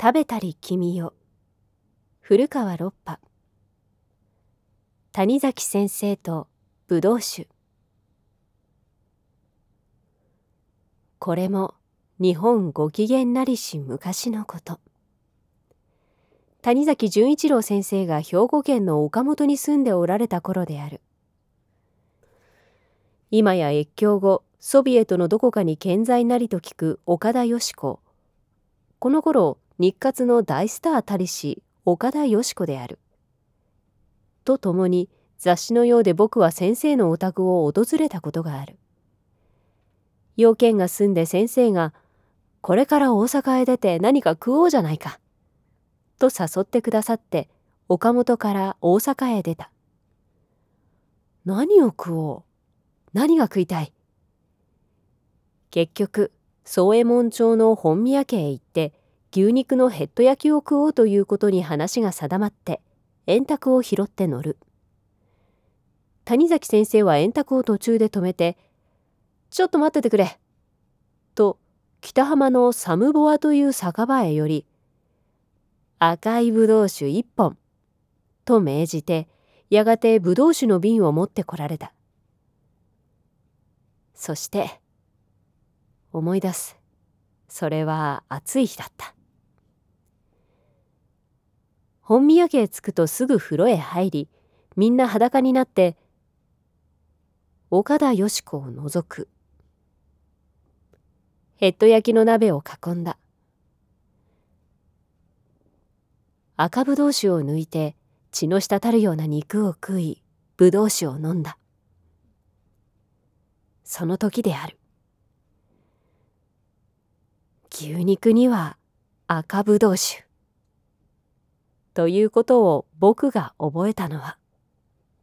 食べたり君よ。古川六波。谷崎先生とぶどう酒。これも日本ご機嫌なりし昔のこと。谷崎潤一郎先生が兵庫県の岡本に住んでおられた頃である。今や越境後ソビエトのどこかに健在なりと聞く岡田よし子。この頃日活の大スターたりし岡田よし子である。とともに雑誌のようで僕は先生のお宅を訪れたことがある。要件が済んで先生が「これから大阪へ出て何か食おうじゃないか」と誘ってくださって岡本から大阪へ出た。何を食おう何が食いたい？結局宗右衛門町の本宮家へ行って牛肉のヘッド焼きを食おうということに話が定まって円卓を拾って乗る。谷崎先生は円卓を途中で止めて「ちょっと待っててくれ」と北浜のサムボアという酒場へより「赤いぶどう酒一本」と命じてやがてぶどう酒の瓶を持ってこられた。そして思い出す。それは暑い日だった。本宮家へ着くとすぐ風呂へ入りみんな裸になって岡田よし子を除く。ヘッド焼きの鍋を囲んだ。赤ぶどう酒を抜いて血の滴るような肉を食いぶどう酒を飲んだ。その時である。牛肉には赤ぶどう酒。ということを僕が覚えたのは。